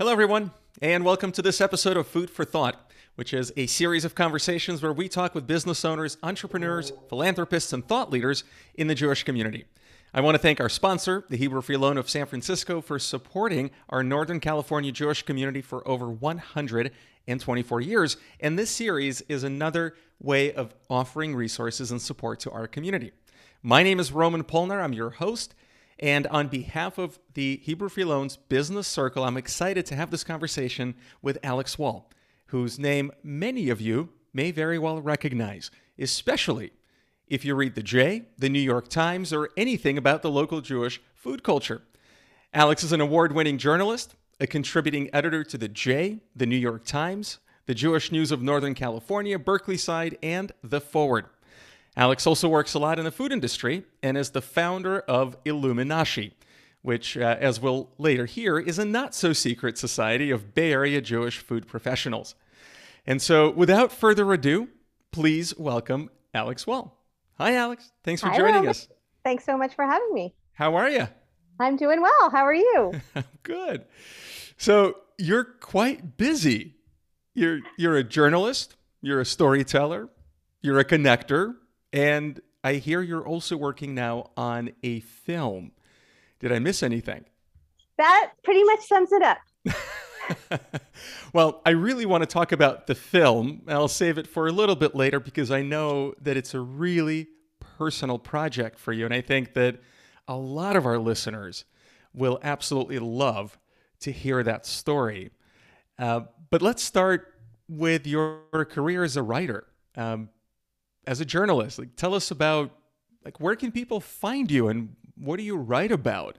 Hello, everyone, and welcome to this episode of Food for Thought, which is a series of conversations where we talk with business owners, entrepreneurs, philanthropists, and thought leaders in the Jewish community. I want to thank our sponsor, the Hebrew Free Loan of San Francisco, for supporting our Northern California Jewish community for over 124 years. And this series is another way of offering resources and support to our community. My name is Roman Polner. I'm your host. And on behalf of the Hebrew Free Loans Business Circle, I'm excited to have this conversation with Alix Wall, whose name many of you may very well recognize, especially if you read the J, the New York Times, or anything about the local Jewish food culture. Alix is an award winning journalist, a contributing editor to the J, the New York Times, the Jewish News of Northern California, Berkeleyside, and The Forward. Alix also works a lot in the food industry and is the founder of Illuminoshi, which, uh, as we'll later hear, is a not so secret society of Bay Area Jewish food professionals. And so, without further ado, please welcome Alix Wall. Hi, Alix. Thanks for Hi, joining Roman. us. Thanks so much for having me. How are you? I'm doing well. How are you? Good. So, you're quite busy. You're you're a journalist, you're a storyteller, you're a connector, and I hear you're also working now on a film. Did I miss anything? that pretty much sums it up. well, I really want to talk about the film, and I'll save it for a little bit later because I know that it's a really personal project for you. And I think that a lot of our listeners will absolutely love to hear that story. Uh, but let's start with your career as a writer, um, as a journalist. Like, tell us about like where can people find you and what do you write about?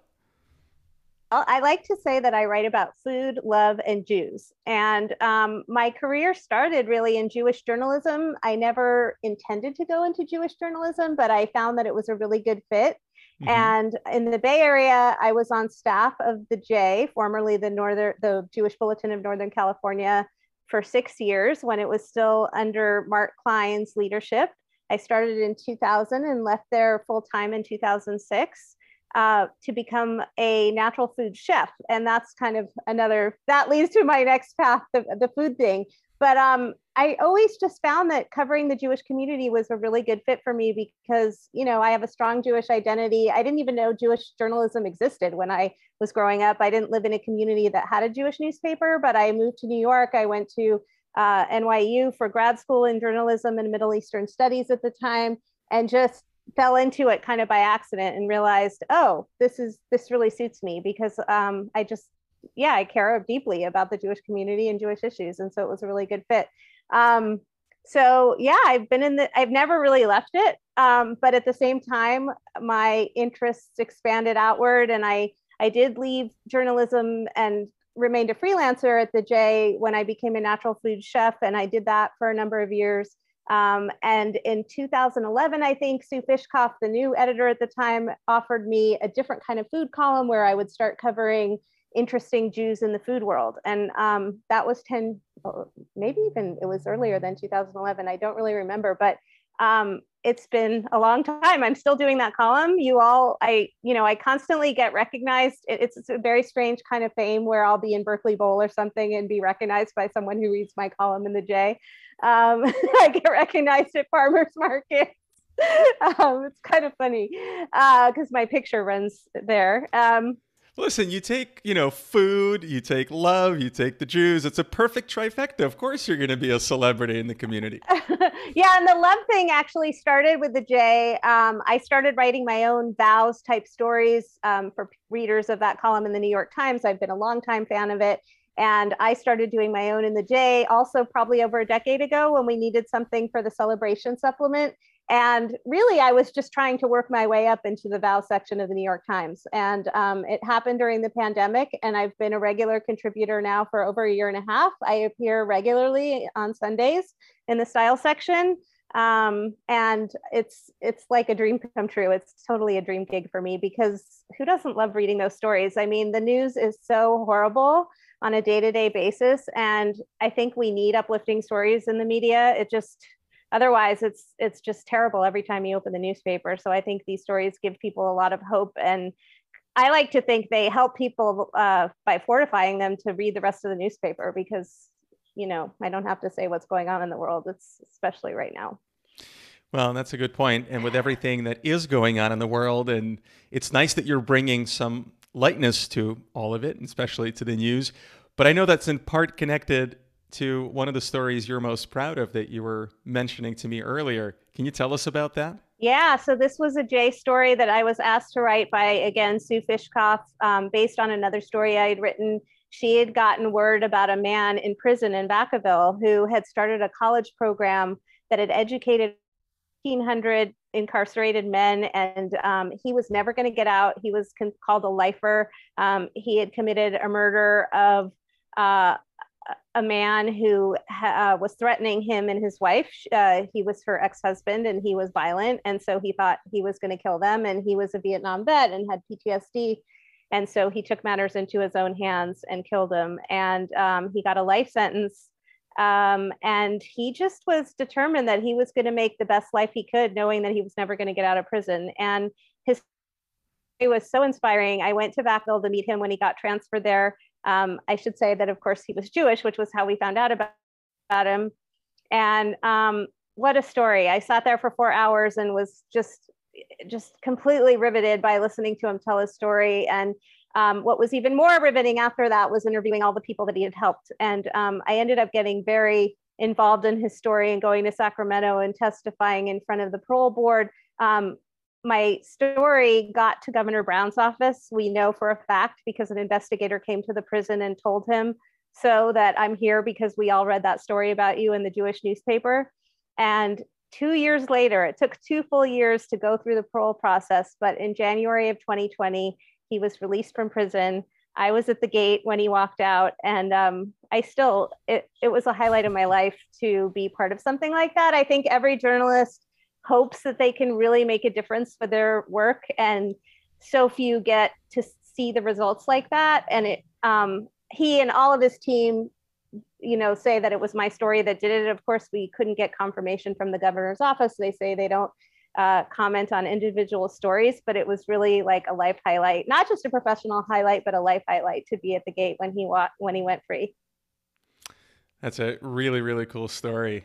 Well, I like to say that I write about food, love, and Jews. And um, my career started really in Jewish journalism. I never intended to go into Jewish journalism, but I found that it was a really good fit. Mhm. And in the Bay Area, I was on staff of the J, formerly the Northern, the Jewish Bulletin of Northern California, for six years when it was still under Marc Klein's leadership. I started in 2000 and left there full time in 2006 uh, to become a natural food chef. And that's kind of another, that leads to my next path, the, the food thing. But um, I always just found that covering the Jewish community was a really good fit for me because, you know, I have a strong Jewish identity. I didn't even know Jewish journalism existed when I was growing up. I didn't live in a community that had a Jewish newspaper, but I moved to New York. I went to uh, NYU for grad school in journalism and Middle Eastern studies at the time, and just fell into it kind of by accident and realized, oh, this is this really suits me because um, I just yeah, I care deeply about the Jewish community and Jewish issues, and so it was a really good fit. Um, so yeah, I've been in the. I've never really left it, um, but at the same time, my interests expanded outward, and I I did leave journalism and remained a freelancer at the J when I became a natural food chef, and I did that for a number of years. Um, and in 2011, I think Sue Fishkoff, the new editor at the time, offered me a different kind of food column where I would start covering interesting Jews in the food world. And um, that was 10, oh, maybe even it was earlier than 2011. I don't really remember, but um, it's been a long time. I'm still doing that column. You all, I, you know, I constantly get recognized. It, it's, it's a very strange kind of fame where I'll be in Berkeley Bowl or something and be recognized by someone who reads my column in the J. Um, I get recognized at farmers markets. um, it's kind of funny because uh, my picture runs there. Um, Listen, you take, you know, food, you take love, you take the Jews. It's a perfect trifecta. Of course, you're going to be a celebrity in the community. yeah, and the love thing actually started with the J. Um, I started writing my own vows type stories um, for readers of that column in the New York Times. I've been a longtime fan of it. And I started doing my own in the J also probably over a decade ago when we needed something for the celebration supplement. And really, I was just trying to work my way up into the vow section of the New York Times. And um, it happened during the pandemic. And I've been a regular contributor now for over a year and a half. I appear regularly on Sundays in the style section. Um, and it's it's like a dream come true. It's totally a dream gig for me because who doesn't love reading those stories? I mean, the news is so horrible on a day-to-day basis and i think we need uplifting stories in the media it just otherwise it's it's just terrible every time you open the newspaper so i think these stories give people a lot of hope and I like to think they help people uh, by fortifying them to read the rest of the newspaper because, you know, I don't have to say what's going on in the world. It's especially right now. Well, that's a good point. And with everything that is going on in the world, and it's nice that you're bringing some lightness to all of it, especially to the news. But I know that's in part connected to one of the stories you're most proud of that you were mentioning to me earlier. Can you tell us about that? Yeah, so this was a J story that I was asked to write by, again, Sue Fishkoff, um, based on another story I had written. She had gotten word about a man in prison in Vacaville who had started a college program that had educated 1,500 incarcerated men, and um, he was never going to get out. He was con- called a lifer. Um, he had committed a murder of uh, a man who uh, was threatening him and his wife. Uh, he was her ex husband and he was violent. And so he thought he was going to kill them. And he was a Vietnam vet and had PTSD. And so he took matters into his own hands and killed him. And um, he got a life sentence. Um, and he just was determined that he was going to make the best life he could, knowing that he was never going to get out of prison. And his it was so inspiring. I went to Vacaville to meet him when he got transferred there. Um, I should say that, of course, he was Jewish, which was how we found out about, about him. And um, what a story! I sat there for four hours and was just just completely riveted by listening to him tell his story. And um, what was even more riveting after that was interviewing all the people that he had helped. And um, I ended up getting very involved in his story and going to Sacramento and testifying in front of the parole board. Um, my story got to Governor Brown's office. We know for a fact because an investigator came to the prison and told him so that I'm here because we all read that story about you in the Jewish newspaper. And two years later, it took two full years to go through the parole process, but in January of 2020, he was released from prison. I was at the gate when he walked out, and um, I still, it, it was a highlight of my life to be part of something like that. I think every journalist hopes that they can really make a difference for their work. And so few get to see the results like that. And it um, he and all of his team you know say that it was my story that did it. Of course we couldn't get confirmation from the governor's office. They say they don't uh, comment on individual stories but it was really like a life highlight not just a professional highlight but a life highlight to be at the gate when he walked when he went free. That's a really really cool story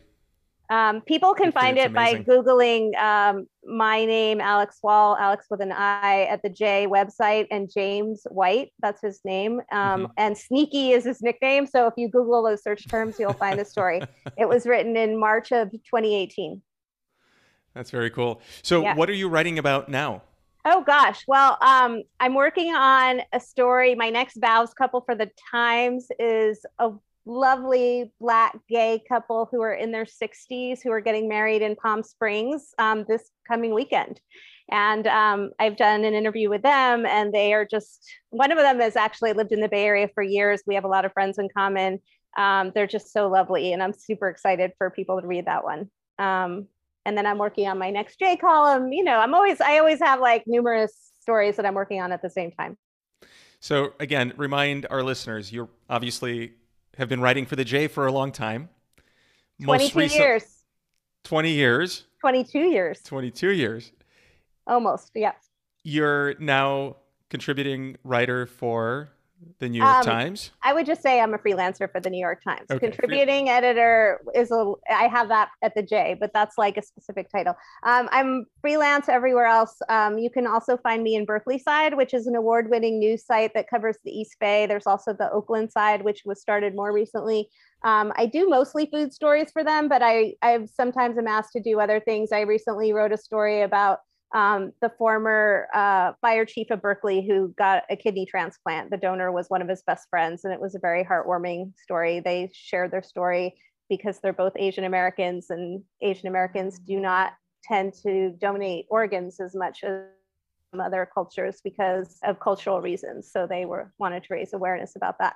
um, people can find it by Googling um, my name, Alix Wall, Alix with an I at the J website, and James White, that's his name. Um, mm-hmm. And Sneaky is his nickname. So if you Google those search terms, you'll find the story. it was written in March of 2018. That's very cool. So, yeah. what are you writing about now? Oh gosh. Well, um, I'm working on a story. My next vows couple for the Times is a lovely black gay couple who are in their 60s who are getting married in Palm Springs um, this coming weekend. And um, I've done an interview with them, and they are just one of them has actually lived in the Bay Area for years. We have a lot of friends in common. Um, they're just so lovely, and I'm super excited for people to read that one. Um, and then I'm working on my next J column. You know, I'm always I always have like numerous stories that I'm working on at the same time. So again, remind our listeners, you're obviously have been writing for the J for a long time. 22 recent, years. 20 years. 22 years. 22 years. Almost, yeah. You're now contributing writer for the New York um, Times? I would just say I'm a freelancer for the New York Times. Okay. Contributing editor is a I have that at the J, but that's like a specific title. Um, I'm freelance everywhere else. Um, you can also find me in Berkeleyside, which is an award-winning news site that covers the East Bay. There's also the Oaklandside, which was started more recently. Um, I do mostly food stories for them, but I I've sometimes am asked to do other things. I recently wrote a story about um, the former uh, fire chief of Berkeley who got a kidney transplant. The donor was one of his best friends, and it was a very heartwarming story. They shared their story because they're both Asian Americans, and Asian Americans do not tend to donate organs as much as other cultures because of cultural reasons. So they were wanted to raise awareness about that.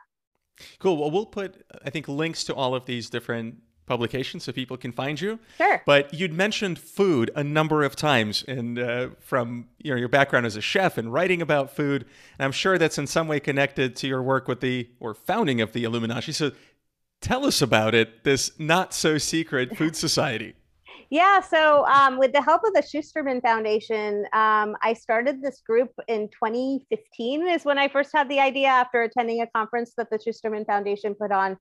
Cool. Well, we'll put I think links to all of these different publication so people can find you. Sure. But you'd mentioned food a number of times, and uh, from you know your background as a chef and writing about food, and I'm sure that's in some way connected to your work with the or founding of the Illuminoshi. So tell us about it. This not so secret food society. Yeah, so um, with the help of the Schusterman Foundation, um, I started this group in 2015 is when I first had the idea after attending a conference that the Schusterman Foundation put on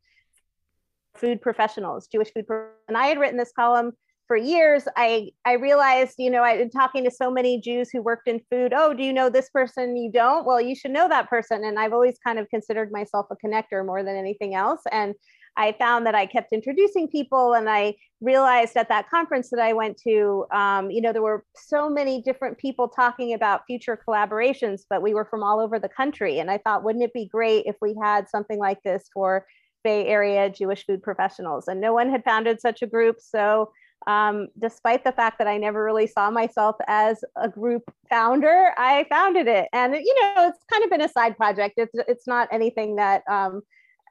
food professionals, Jewish food. And I had written this column for years. I I realized, you know, I'd been talking to so many Jews who worked in food. Oh, do you know this person? You don't? Well, you should know that person. And I've always kind of considered myself a connector more than anything else. And I found that I kept introducing people, and I realized at that conference that I went to, um, you know, there were so many different people talking about future collaborations, but we were from all over the country. And I thought, wouldn't it be great if we had something like this for Bay Area Jewish food professionals? And no one had founded such a group. So um, despite the fact that I never really saw myself as a group founder, I founded it. And, you know, it's kind of been a side project. It's, it's not anything that, um,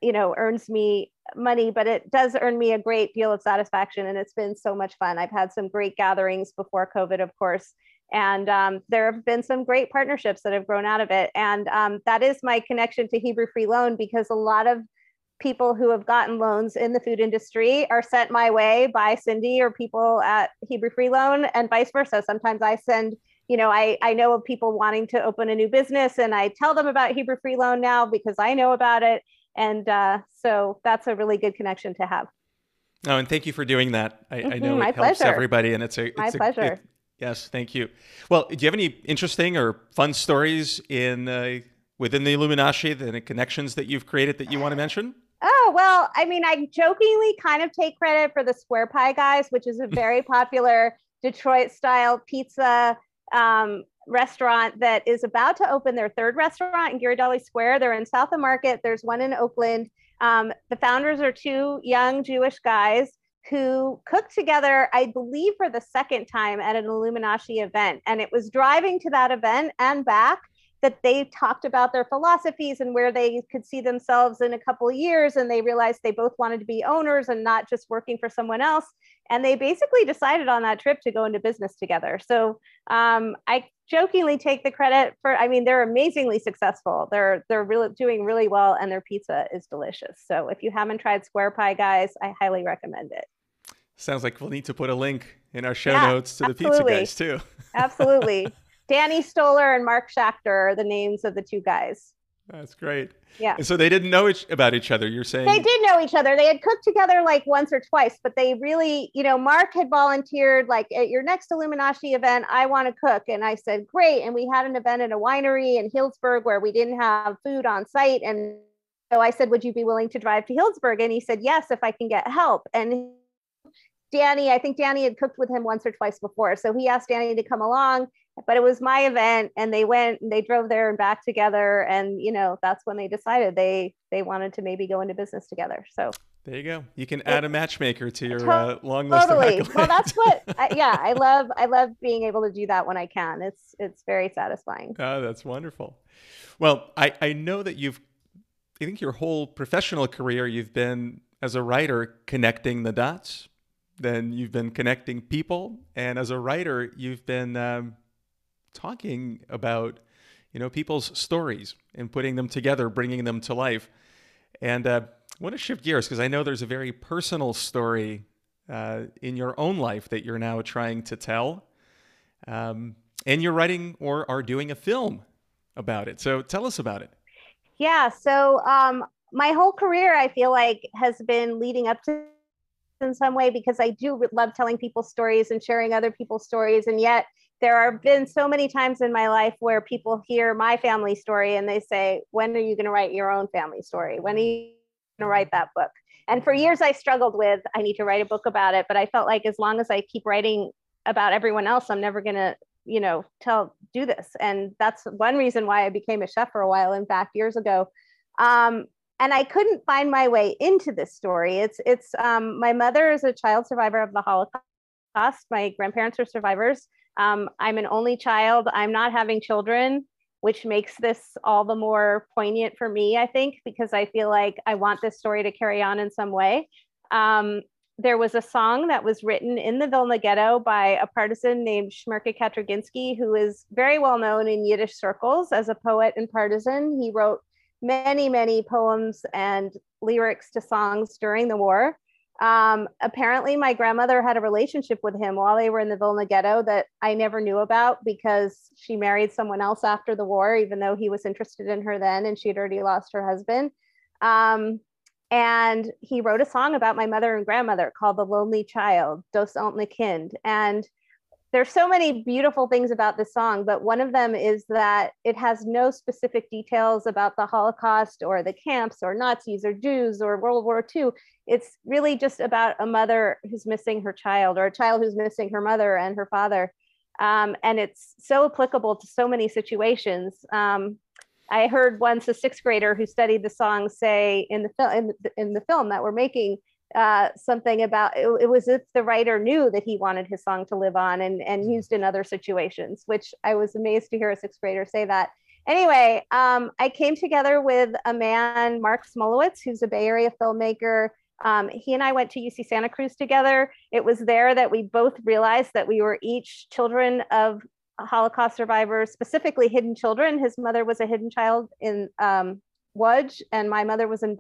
you know, earns me money, but it does earn me a great deal of satisfaction. And it's been so much fun. I've had some great gatherings before COVID, of course. And um, there have been some great partnerships that have grown out of it. And um, that is my connection to Hebrew Free Loan because a lot of people who have gotten loans in the food industry are sent my way by Cindy or people at Hebrew Free Loan and vice versa. Sometimes I send, you know, I, I know of people wanting to open a new business and I tell them about Hebrew Free Loan now because I know about it. And uh, so that's a really good connection to have. Oh, and thank you for doing that. I, mm-hmm, I know it helps pleasure. everybody, and it's a it's my a, pleasure. It, yes, thank you. Well, do you have any interesting or fun stories in uh, within the Illuminoshi, the connections that you've created that you want to mention? Oh, well, I mean, I jokingly kind of take credit for the Square Pie Guys, which is a very popular Detroit style pizza um, restaurant that is about to open their third restaurant in Ghirardelli Square. They're in South of Market, there's one in Oakland. Um, the founders are two young Jewish guys who cooked together, I believe, for the second time at an Illuminoshi event. And it was driving to that event and back that they talked about their philosophies and where they could see themselves in a couple of years and they realized they both wanted to be owners and not just working for someone else. And they basically decided on that trip to go into business together. So um, i jokingly take the credit for i mean they're amazingly successful. They're they're really doing really well and their pizza is delicious. So if you haven't tried square pie guys i highly recommend it. Sounds like we'll need to put a link in our show yeah, notes to absolutely. the pizza guys too. Absolutely Danny Stoller and Mark Schachter are the names of the two guys. That's great. Yeah. And so they didn't know each, about each other. You're saying they did know each other. They had cooked together like once or twice, but they really, you know, Mark had volunteered like at your next Illuminoshi event, I want to cook. And I said, great. And we had an event at a winery in Healdsburg where we didn't have food on site. And so I said, would you be willing to drive to Healdsburg? And he said, yes, if I can get help. And Danny, I think Danny had cooked with him once or twice before. So he asked Danny to come along but it was my event and they went and they drove there and back together and you know that's when they decided they they wanted to maybe go into business together so. There you go. You can add a matchmaker to your to- uh, long list totally. well that's what I, yeah i love i love being able to do that when i can. It's it's very satisfying. Oh that's wonderful. Well i i know that you've i think your whole professional career you've been as a writer connecting the dots then you've been connecting people and as a writer you've been um, talking about you know people's stories and putting them together, bringing them to life. And uh, I want to shift gears because I know there's a very personal story uh, in your own life that you're now trying to tell, um, and you're writing or are doing a film about it. So tell us about it. Yeah. So um, my whole career, I feel like, has been leading up to in some way because I do love telling people stories and sharing other people's stories, and yet there have been so many times in my life where people hear my family story and they say, When are you going to write your own family story? When are you going to write that book? And for years, I struggled with, I need to write a book about it. But I felt like as long as I keep writing about everyone else, I'm never going to, you know, tell, do this. And that's one reason why I became a chef for a while, in fact, years ago. Um, and I couldn't find my way into this story. It's, it's, um, my mother is a child survivor of the Holocaust. My grandparents are survivors. Um, I'm an only child. I'm not having children, which makes this all the more poignant for me, I think, because I feel like I want this story to carry on in some way. Um, there was a song that was written in the Vilna ghetto by a partisan named Shmerke Kaczerginski, who is very well known in Yiddish circles as a poet and partisan. He wrote many, many poems and lyrics to songs during the war. Um, apparently, my grandmother had a relationship with him while they were in the Vilna ghetto that I never knew about because she married someone else after the war, even though he was interested in her then and she had already lost her husband. Um, and he wrote a song about my mother and grandmother called The Lonely Child, Dos Elnte Kind. And there's so many beautiful things about this song, but one of them is that it has no specific details about the Holocaust or the camps or Nazis or Jews or World War II. It's really just about a mother who's missing her child or a child who's missing her mother and her father. Um, and it's so applicable to so many situations. Um, I heard once a sixth grader who studied the song say in the film in, in the film that we're making uh, something about it, it, was if the writer knew that he wanted his song to live on and, and mm-hmm. used in other situations, which I was amazed to hear a sixth grader say that. Anyway, um, I came together with a man, Marc Smolowitz, who's a Bay Area filmmaker. Um, he and I went to UC Santa Cruz together. It was there that we both realized that we were each children of Holocaust survivors, specifically hidden children. His mother was a hidden child in um, Łódź, and my mother was in.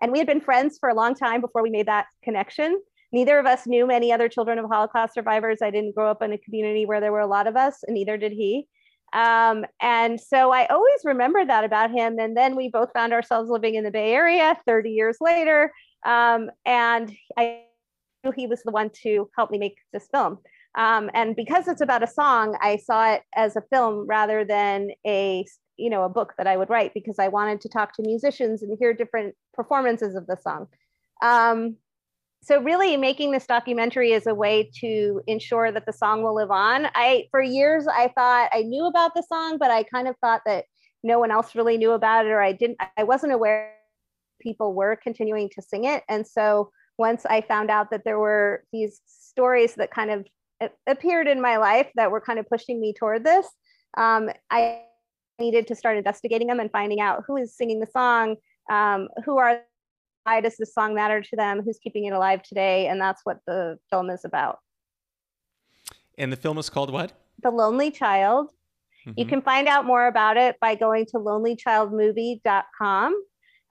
And we had been friends for a long time before we made that connection. Neither of us knew many other children of Holocaust survivors. I didn't grow up in a community where there were a lot of us, and neither did he. Um, and so I always remember that about him. And then we both found ourselves living in the Bay Area 30 years later. Um, and I knew he was the one to help me make this film. Um, and because it's about a song, I saw it as a film rather than a you know a book that I would write because I wanted to talk to musicians and hear different performances of the song. Um, so really making this documentary is a way to ensure that the song will live on. I for years I thought I knew about the song, but I kind of thought that no one else really knew about it, or I didn't. I wasn't aware people were continuing to sing it, and so once I found out that there were these stories that kind of appeared in my life that were kind of pushing me toward this, um, I needed to start investigating them and finding out who is singing the song, um, who are, why does this song matter to them, who's keeping it alive today, and that's what the film is about. And the film is called what? The Lonely Child. Mm-hmm. You can find out more about it by going to lonelychildmovie.com.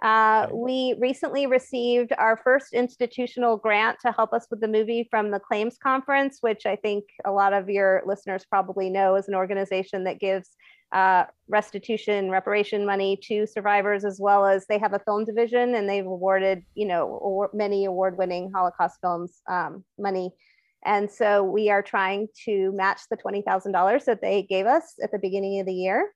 Uh, we recently received our first institutional grant to help us with the movie from the Claims Conference, which I think a lot of your listeners probably know is an organization that gives uh, restitution, reparation money to survivors, as well as they have a film division and they've awarded, you know, many award-winning Holocaust films um, money. And so we are trying to match the $20,000 that they gave us at the beginning of the year.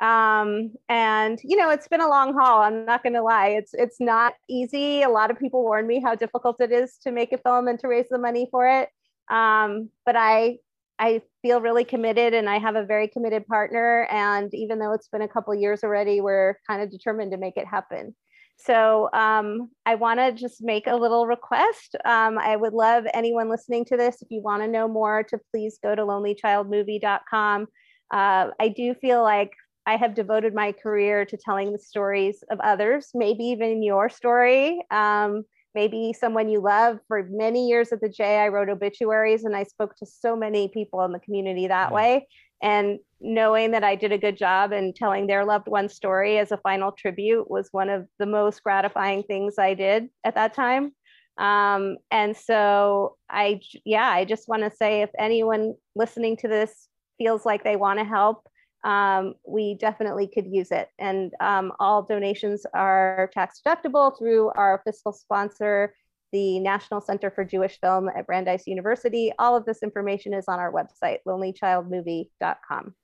Um, and you know, it's been a long haul. I'm not going to lie; it's it's not easy. A lot of people warn me how difficult it is to make a film and to raise the money for it. Um, but I I feel really committed, and I have a very committed partner. And even though it's been a couple years already, we're kind of determined to make it happen. So um, I want to just make a little request. Um, I would love anyone listening to this, if you want to know more, to please go to lonelychildmovie.com. Uh, I do feel like I have devoted my career to telling the stories of others, maybe even your story, um, maybe someone you love. For many years at the J, I wrote obituaries and I spoke to so many people in the community that mm-hmm. way. And knowing that I did a good job and telling their loved one story as a final tribute was one of the most gratifying things I did at that time. Um, and so I, yeah, I just want to say if anyone listening to this feels like they want to help, um, we definitely could use it. And um, all donations are tax deductible through our fiscal sponsor, the National Center for Jewish Film at Brandeis University. All of this information is on our website, lonelychildmovie.com.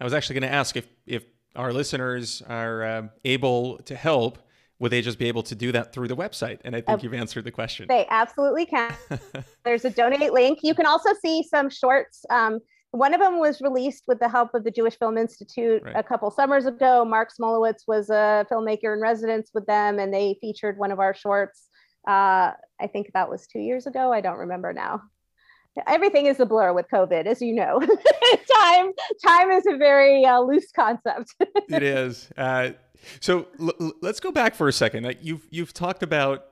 I was actually going to ask if, if our listeners are uh, able to help, would they just be able to do that through the website? And I think uh, you've answered the question. They absolutely can. There's a donate link. You can also see some shorts. Um, one of them was released with the help of the Jewish Film Institute right. a couple summers ago. Marc Smolowitz was a filmmaker in residence with them, and they featured one of our shorts. Uh, I think that was two years ago. I don't remember now. Everything is a blur with COVID, as you know. time time is a very uh, loose concept. it is. Uh, so l- let's go back for a second. You've you've talked about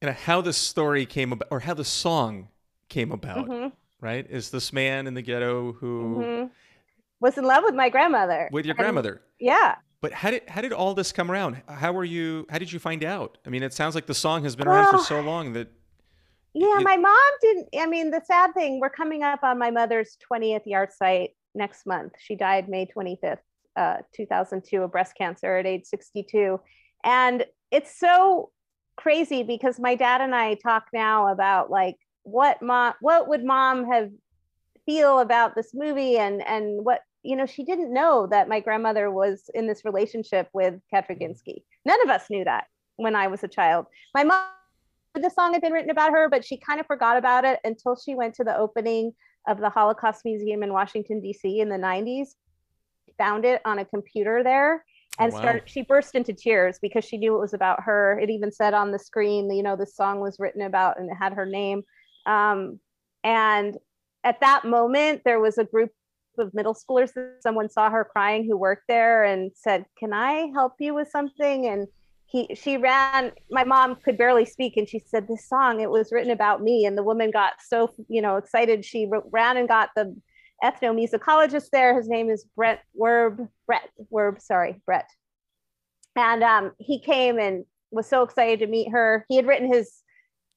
you know how the story came about, or how the song came about. Mm-hmm right? Is this man in the ghetto who mm-hmm. was in love with my grandmother. With your grandmother. Yeah. but how did how did all this come around? How were you? How did you find out? I mean, it sounds like the song has been well, around for so long that. Yeah, it, my mom didn't. I mean, the sad thing, we're coming up on my mother's 20th yahrzeit next month. She died May 25th, uh, 2002 of breast cancer at age 62. And it's so crazy because my dad and I talk now about like what mom, what would mom have feel about this movie and and what you know she didn't know that my grandmother was in this relationship with Kaczerginski. None of us knew that when I was a child. My mom the song had been written about her, but she kind of forgot about it until she went to the opening of the Holocaust Museum in Washington, D.C. in the 90s, found it on a computer there. Oh, and oh, wow. started she burst into tears because she knew it was about her it even said on the screen you know the song was written about and it had her name um, and at that moment there was a group of middle schoolers someone saw her crying who worked there and said can i help you with something? And he she ran my mom could barely speak and she said this song it was written about me. And the woman got so you know excited she ran and got the ethnomusicologist there. His name is bret werb bret werb sorry bret. And um, he came and was so excited to meet her. He had written his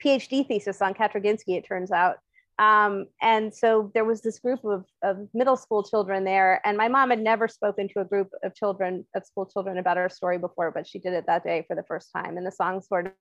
phd thesis on kaczerginski it turns out um, and so there was this group of, of middle school children there, and my mom had never spoken to a group of children, of school children, about our story before, but she did it that day for the first time, and the song sort of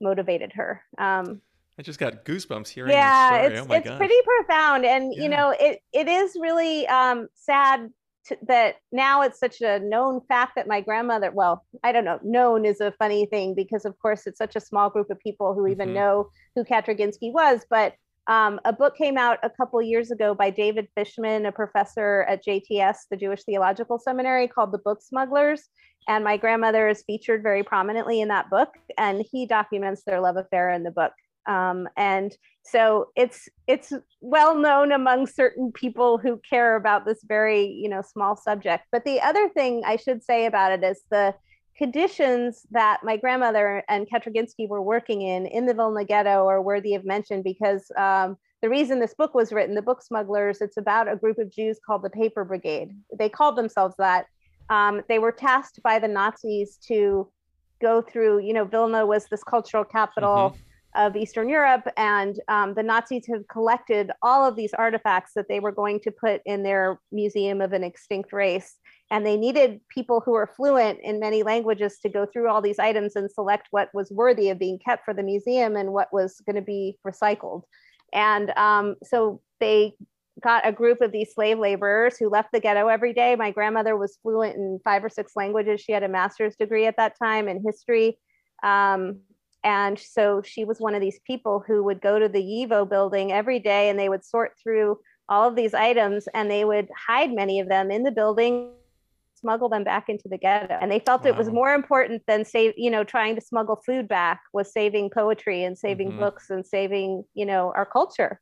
motivated her. Um, I just got goosebumps hearing. Yeah, it's oh it's pretty profound, and yeah. you know, it it is really um, sad to, that now it's such a known fact that my grandmother. Well, I don't know. Known is a funny thing because, of course, it's such a small group of people who even mm-hmm. know who Kaczerginski was, but um, a book came out a couple years ago by David Fishman, a professor at JTS, the Jewish Theological Seminary, called The Book Smugglers. And my grandmother is featured very prominently in that book, and he documents their love affair in the book. Um, and so it's it's well known among certain people who care about this very you know small subject. But the other thing I should say about it is the conditions that my grandmother and Kaczerginski were working in in the Vilna ghetto are worthy of mention because um, the reason this book was written, the book smugglers, it's about a group of Jews called the Paper Brigade. They called themselves that. Um, they were tasked by the Nazis to go through, you know, Vilna was this cultural capital mm-hmm. Of Eastern Europe, and um, the Nazis have collected all of these artifacts that they were going to put in their museum of an extinct race and they needed people who were fluent in many languages to go through all these items and select what was worthy of being kept for the museum and what was going to be recycled. And um, so they got a group of these slave laborers who left the ghetto every day. My grandmother was fluent in five or six languages. She had a master's degree at that time in history. Um, and so she was one of these people who would go to the YIVO building every day and they would sort through all of these items and they would hide many of them in the building smuggle them back into the ghetto. And they felt wow. it was more important than save, you know, trying to smuggle food back was saving poetry and saving mm-hmm. books and saving, you know, our culture.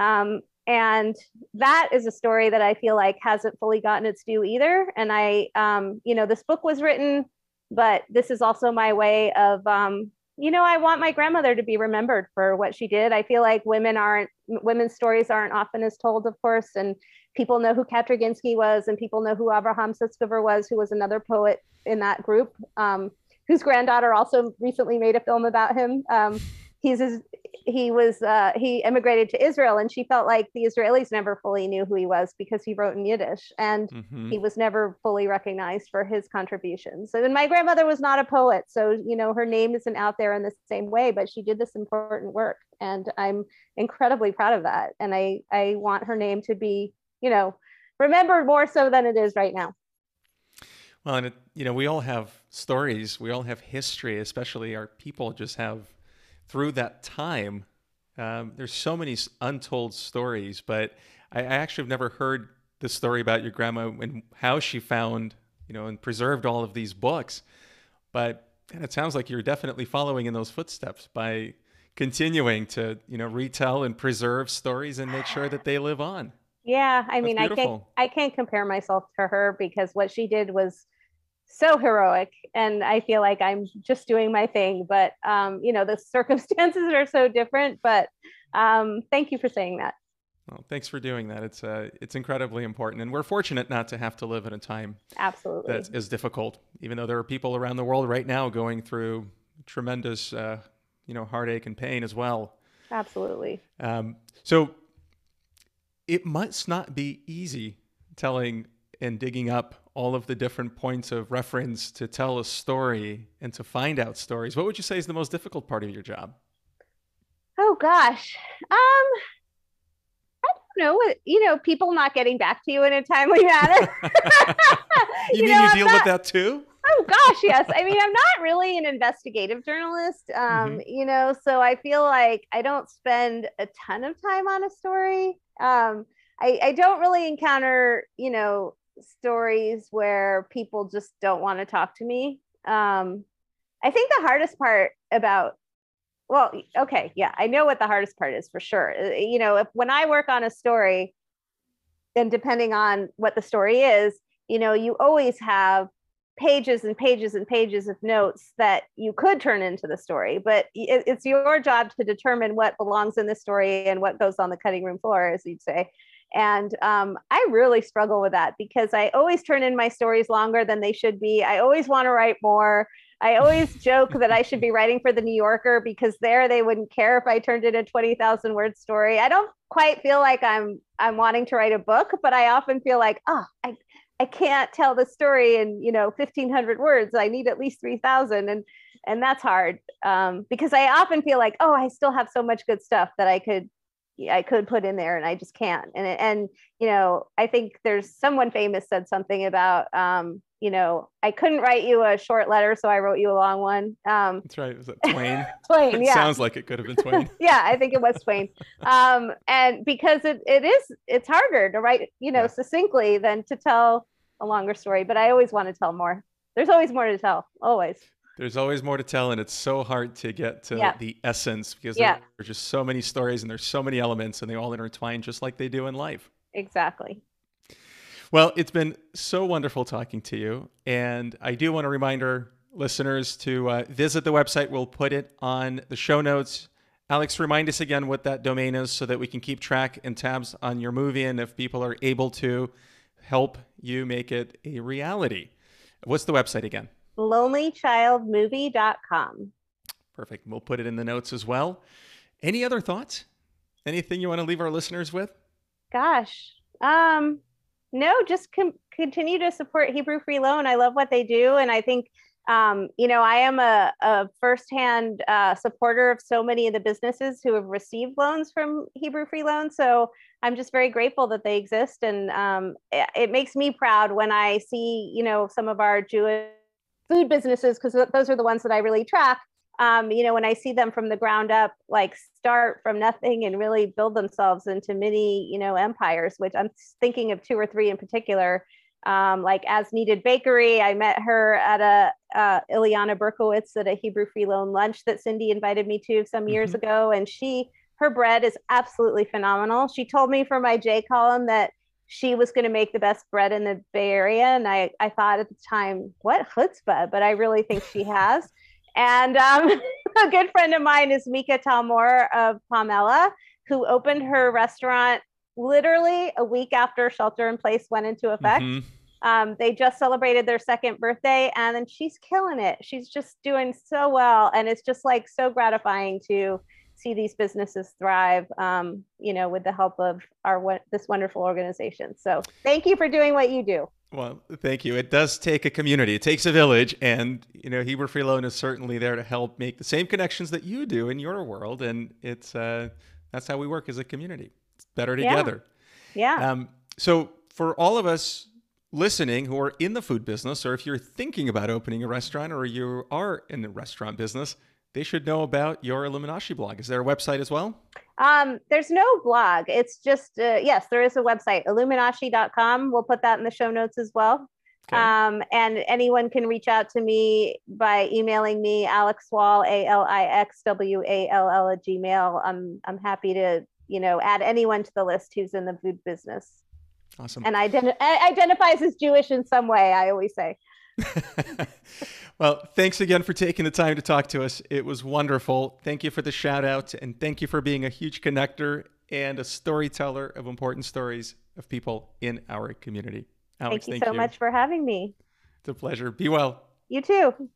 Um, and that is a story that I feel like hasn't fully gotten its due either. And I, um, you know, this book was written, but this is also my way of, um, you know, I want my grandmother to be remembered for what she did. I feel like women aren't, women's stories aren't often as told, of course. And people know who Kaczerginski was, and people know who Abraham Sutzkever was, who was another poet in that group, um, whose granddaughter also recently made a film about him. Um, he's he was uh, he immigrated to Israel, and she felt like the Israelis never fully knew who he was because he wrote in Yiddish, and mm-hmm. he was never fully recognized for his contributions. And my grandmother was not a poet, so you know her name isn't out there in the same way, but she did this important work, and I'm incredibly proud of that. And I I want her name to be you know, remembered more so than it is right now. Well, and it, you know, we all have stories, we all have history, especially our people just have through that time. Um, there's so many untold stories, but I, I actually have never heard the story about your grandma and how she found, you know, and preserved all of these books. But and it sounds like you're definitely following in those footsteps by continuing to, you know, retell and preserve stories and make sure that they live on. Yeah, I mean, I can't I can't compare myself to her because what she did was so heroic, and I feel like I'm just doing my thing. But um, you know, the circumstances are so different. But um, thank you for saying that. Well, thanks for doing that. It's uh, it's incredibly important, and we're fortunate not to have to live in a time absolutely that is difficult. Even though there are people around the world right now going through tremendous, uh, you know, heartache and pain as well. Absolutely. Um, so it must not be easy telling and digging up all of the different points of reference to tell a story and to find out stories. What would you say is the most difficult part of your job? Oh gosh. Um I don't know. You know, people not getting back to you in a timely manner. you, you, mean know, you deal not, with that too? Oh gosh, yes. I mean, I'm not really an investigative journalist. Um, mm-hmm. you know, so I feel like I don't spend a ton of time on a story. Um, I, I don't really encounter, you know, stories where people just don't want to talk to me. Um, I think the hardest part about well, okay, yeah, I know what the hardest part is for sure. Uh, you know, if when I work on a story, and depending on what the story is, you know, you always have pages and pages and pages of notes that you could turn into the story but it's your job to determine what belongs in the story and what goes on the cutting room floor as you'd say and um, I really struggle with that because I always turn in my stories longer than they should be. I always want to write more. I always joke that I should be writing for the New Yorker because there they wouldn't care if I turned in a 20,000 word story. I don't quite feel like I'm I'm wanting to write a book, but I often feel like, oh, I I can't tell the story in, you know, 1500 words. I need at least 3000 and and that's hard um, because I often feel like, oh, I still have so much good stuff that I could I could put in there and I just can't. And and you know, I think there's someone famous said something about um, you know, I couldn't write you a short letter, so I wrote you a long one. Um, That's right. Was it Twain? Twain, it yeah. Sounds like it could have been Twain. yeah, I think it was Twain. Um, and because it, it is, it's harder to write, you know, yeah. succinctly than to tell a longer story. But I always want to tell more. There's always more to tell. Always. There's always more to tell, and it's so hard to get to yeah. the essence because yeah. there's just so many stories and there's so many elements, and they all intertwine just like they do in life. Exactly. Well, it's been so wonderful talking to you, and I do want to remind our listeners to uh, visit the website. We'll put it on the show notes. Alix, remind us again what that domain is so that we can keep track and tabs on your movie, and if people are able to help you make it a reality. What's the website again? lonelychildmovie.com. Perfect. We'll put it in the notes as well. Any other thoughts? Anything you want to leave our listeners with? Gosh. Um no, just com- continue to support Hebrew Free Loan. I love what they do and I think um, you know, I am a, a firsthand uh, supporter of so many of the businesses who have received loans from Hebrew Free Loan. So I'm just very grateful that they exist, and um, it, it, makes me proud when I see, you know, some of our Jewish food businesses because those are the ones that I really track. Um, you know, when I see them from the ground up, like start from nothing and really build themselves into mini, you know, empires, which I'm thinking of two or three in particular. Um, like as needed bakery, I met her at a uh, Ileana Berkowitz at a Hebrew Free Loan lunch that Cindy invited me to some years mm-hmm. ago, and she her bread is absolutely phenomenal. She told me for my J column that she was going to make the best bread in the Bay Area. And I, I thought at the time, what chutzpah? But I really think she has. And um, a good friend of mine is Mica Talmor of Pomella, who opened her restaurant literally a week after shelter in place went into effect. Mm-hmm. Um, they just celebrated their second birthday and then she's killing it. She's just doing so well. And it's just like so gratifying to see these businesses thrive, um, you know, with the help of our this wonderful organization. So thank you for doing what you do. Well, thank you. It does take a community. It takes a village, and you know, Hebrew Free Loan is certainly there to help make the same connections that you do in your world, and it's uh, that's how we work as a community. It's better together. Yeah. yeah. Um, so for all of us listening who are in the food business, or if you're thinking about opening a restaurant, or you are in the restaurant business, they should know about your Illuminoshi blog. Is there a website as well? Um, there's no blog. It's just, uh, yes, there is a website, illuminoshi.com. We'll put that in the show notes as well. Okay. Um, and anyone can reach out to me by emailing me, Alix Wall, A L I X W A L L at Gmail. I'm, I'm happy to, you know, add anyone to the list who's in the food business. Awesome. And ident- identifies as Jewish in some way, I always say. well, thanks again for taking the time to talk to us. It was wonderful. Thank you for the shout out and thank you for being a huge connector and a storyteller of important stories of people in our community. Alix, thank you thank so you. much for having me. It's a pleasure. Be well. You too.